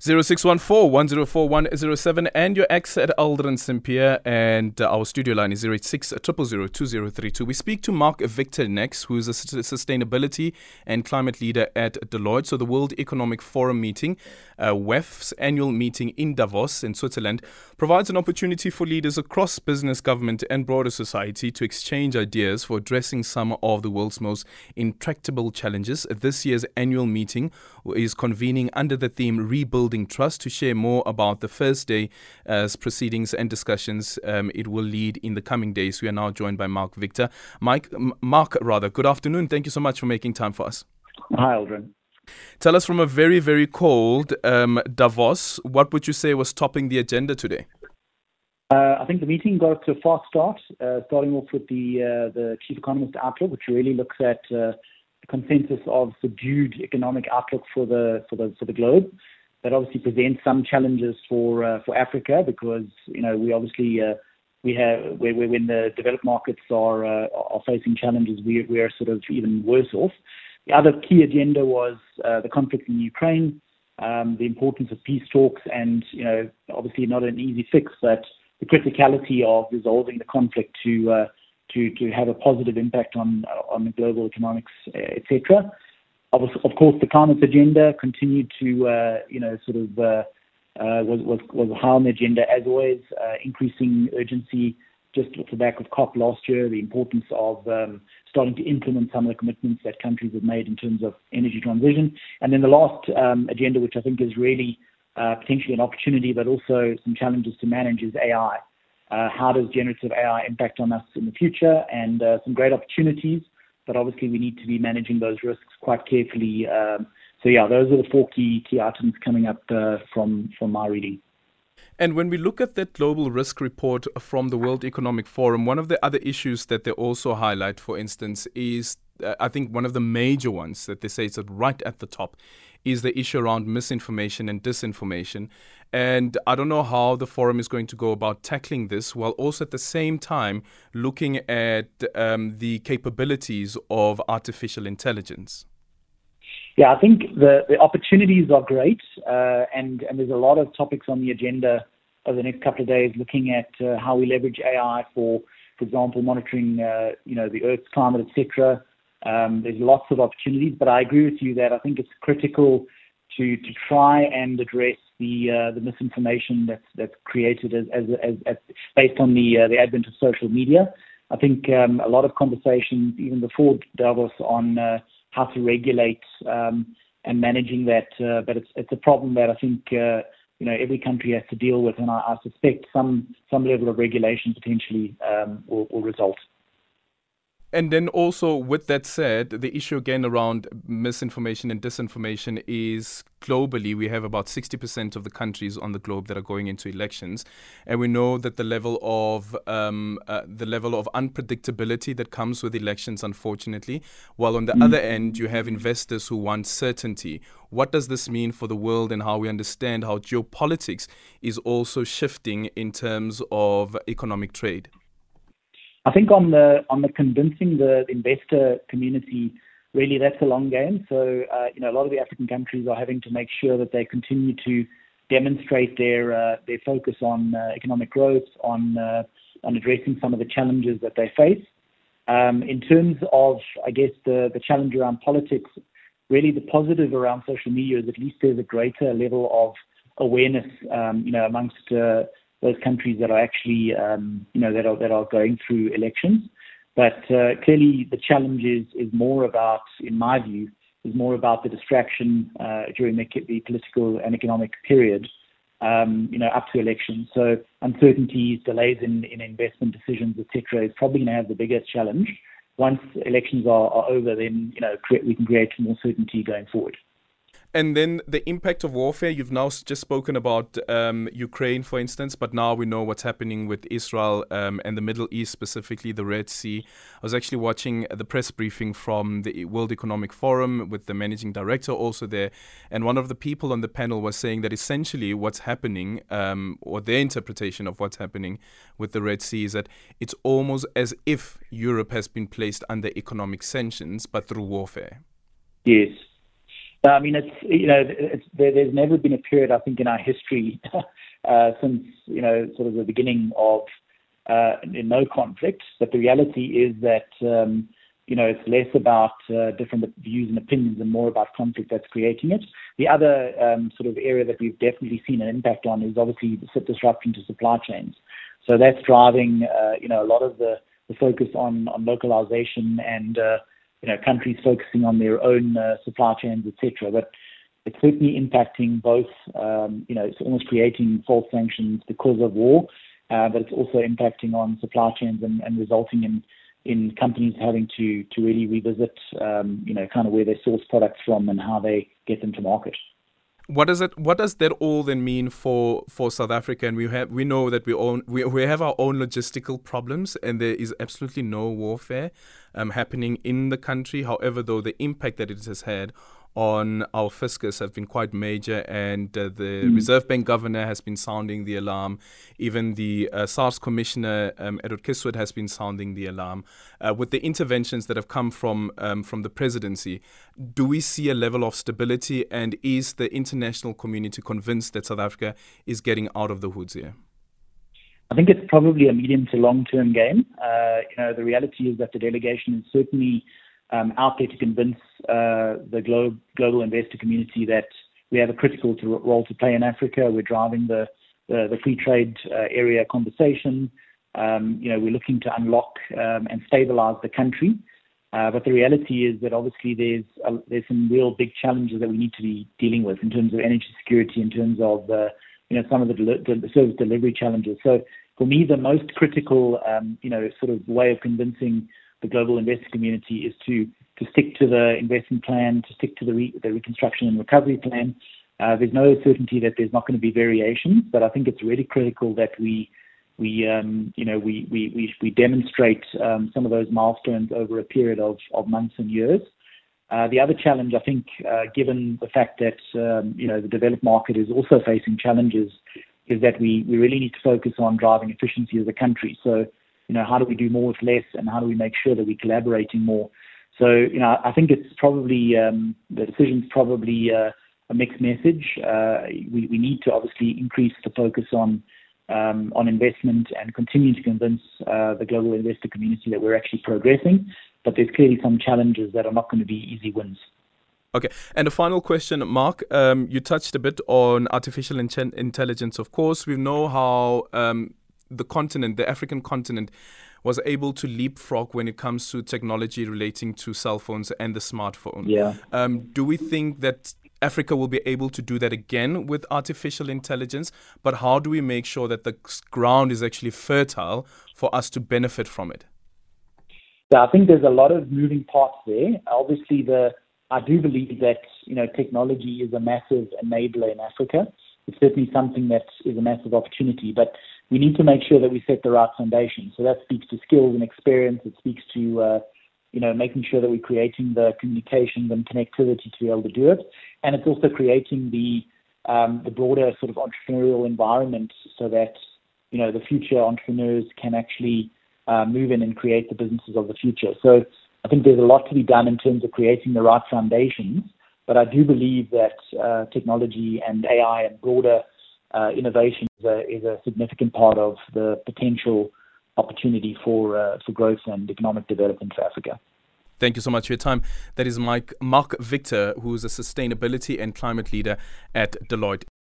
0614-104-107 and your ex at Aldrin Sampear and uh, our studio line is 086 2032. We speak to Mark Victor next, who is a sustainability and climate leader at Deloitte. So the World Economic Forum meeting, uh, WEF's annual meeting in Davos in Switzerland, provides an opportunity for leaders across business, government and broader society to exchange ideas for addressing some of the world's most intractable challenges. This year's annual meeting is convening under the theme Rebuild Building Trust to share more about the first day as proceedings and discussions um, it will lead in the coming days. We are now joined by Mark Victor. Mike, M- Mark, rather, good afternoon. Thank you so much for making time for us. Hi, Aldrin. Tell us from a very, very cold um, Davos, what would you say was topping the agenda today? Uh, I think the meeting got to a fast start, uh, starting off with the uh, the chief economist outlook, which really looks at uh, the consensus of subdued economic outlook for the for the for the globe that obviously presents some challenges for uh, for Africa because you know we obviously uh, we have where, when the developed markets are uh, are facing challenges, we we are sort of even worse off. The other key agenda was uh, the conflict in Ukraine, um, the importance of peace talks, and you know obviously not an easy fix, but the criticality of resolving the conflict to uh, to to have a positive impact on on the global economics, etc. Of, course, the climate agenda continued to, uh, you know, sort of uh, uh, was, was, was high on the agenda as always, uh, increasing urgency just off the back of COP last year, the importance of um, starting to implement some of the commitments that countries have made in terms of energy transition. And then the last um, agenda, which I think is really uh, potentially an opportunity, but also some challenges to manage, is AI. Uh, how does generative AI impact on us in the future? And some great opportunities but obviously we need to be managing those risks quite carefully. Um, so yeah, those are the four key key items coming up uh, from from my reading. And when we look at that global risk report from the World Economic Forum, one of the other issues that they also highlight, for instance, is uh, I think one of the major ones that they say is right at the top is the issue around misinformation and disinformation. And I don't know how the forum is going to go about tackling this while also at the same time looking at um, the capabilities of artificial intelligence. Yeah, I think the, the opportunities are great, uh, and, and there's a lot of topics on the agenda over the next couple of days looking at uh, how we leverage AI for, for example, monitoring, uh, you know, the Earth's climate, etc. Um, there's lots of opportunities, but I agree with you that I think it's critical to to try and address the uh, the misinformation that's that's created as, as, as, as based on the uh, the advent of social media. I think um, a lot of conversations even before Davos on uh, how to regulate um, and managing that, uh, but it's it's a problem that I think uh, you know every country has to deal with, and I, I suspect some some level of regulation potentially um, will, will result. And then also, with that said, the issue again around misinformation and disinformation is globally, we have about 60% of the countries on the globe that are going into elections. And we know that the level of um, uh, the level of unpredictability that comes with elections, unfortunately, while on the mm. other end, you have investors who want certainty. What does this mean for the world and how we understand how geopolitics is also shifting in terms of economic trade? I think on the on the convincing the investor community, really that's a long game. So uh, you know a lot of the African countries are having to make sure that they continue to demonstrate their uh, their focus on uh, economic growth, on on addressing some of the challenges that they face. Um, in terms of, I guess the the challenge around politics, really the positive around social media is at least there's a greater level of awareness, um, you know, amongst those countries that are actually, um, you know, that are that are going through elections. But uh, clearly, the challenge is is more about, in my view, is more about the distraction uh, during the, the, political and economic period, um, you know, up to elections. So uncertainties, delays in, in investment decisions, etc., is probably going to have the biggest challenge. Once elections are, are over, then you know we can create more certainty going forward. And then the impact of warfare. You've now just spoken about um, Ukraine, for instance, but now we know what's happening with Israel um, and the Middle East, specifically the Red Sea. I was actually watching the press briefing from the World Economic Forum with the managing director also there. And one of the people on the panel was saying that essentially what's happening, um, or their interpretation of what's happening with the Red Sea, is that it's almost as if Europe has been placed under economic sanctions, but through warfare. Yes. I mean, it's you know, it's, there, there's never been a period I think in our history uh, since you know sort of the beginning of uh, no conflict. But the reality is that um, you know it's less about uh, different views and opinions and more about conflict that's creating it. The other um, sort of area that we've definitely seen an impact on is obviously the disruption to supply chains. So that's driving uh, you know a lot of the, the focus on on localization and uh, you know, countries focusing on their own uh, supply chains, etc. But it's certainly impacting both. Um, you know, it's almost creating false sanctions because of war, uh, but it's also impacting on supply chains and, and resulting in in companies having to to really revisit, um, you know, kind of where they source products from and how they get them to market what does it what does that all then mean for for South Africa? And we have we know that we own we, we have our own logistical problems and there is absolutely no warfare um, happening in the country. However though the impact that it has had on our fiscus have been quite major, and uh, the mm. Reserve Bank governor has been sounding the alarm. Even the uh, SARS commissioner, um, Edward Kieswetter, has been sounding the alarm. Uh, with the interventions that have come from um, from the presidency, do we see a level of stability, and is the international community convinced that South Africa is getting out of the woods here? I think it's probably a medium to long term game. Uh, you know, the reality is that the delegation is certainly um, out there to convince uh, the glo- global investor community that we have a critical to, role to play in Africa. We're driving the the, the free trade uh, area conversation. Um, you know, we're looking to unlock um, and stabilize the country. Uh, but the reality is that obviously there's uh, there's some real big challenges that we need to be dealing with in terms of energy security, in terms of uh, you know some of the, del- service delivery challenges. So for me, the most critical um, you know sort of way of convincing the global investor community is to to stick to the investment plan, to stick to the re, the reconstruction and recovery plan. Uh, there's no certainty that there's not going to be variations, but I think it's really critical that we we um, you know we we we, we demonstrate um, some of those milestones over a period of, of months and years. Uh, the other challenge, I think, uh, given the fact that um, you know the developed market is also facing challenges, is that we, we really need to focus on driving efficiency as a country. So you know, how do we do more with less and how do we make sure that we're collaborating more? So, you know, I think it's probably, um, the decision's probably uh, a mixed message. Uh, we, we need to obviously increase the focus on um, on investment and continue to convince uh, the global investor community that we're actually progressing. But there's clearly some challenges that are not going to be easy wins. Okay, and a final question, Mark. Um, you touched a bit on artificial in- intelligence. Of course, we know how um, the continent, the African continent, was able to leapfrog when it comes to technology relating to cell phones and the smartphone. Yeah. Um, do we think that Africa will be able to do that again with artificial intelligence? But how do we make sure that the ground is actually fertile for us to benefit from it? Yeah, I think there's a lot of moving parts there. Obviously, the I do believe that you know technology is a massive enabler in Africa. It's certainly something that is a massive opportunity, but we need to make sure that we set the right foundation. So that speaks to skills and experience. It speaks to uh, you know making sure that we're creating the communications and connectivity to be able to do it, and it's also creating the um, the broader sort of entrepreneurial environment so that you know the future entrepreneurs can actually uh, move in and create the businesses of the future. So I think there's a lot to be done in terms of creating the right foundations. But I do believe that uh, technology and AI and broader uh, innovation is a, is a, significant part of the potential opportunity for uh, for growth and economic development for Africa. Thank you so much for your time. That is Mike Mark Victor, who is a sustainability and climate leader at Deloitte.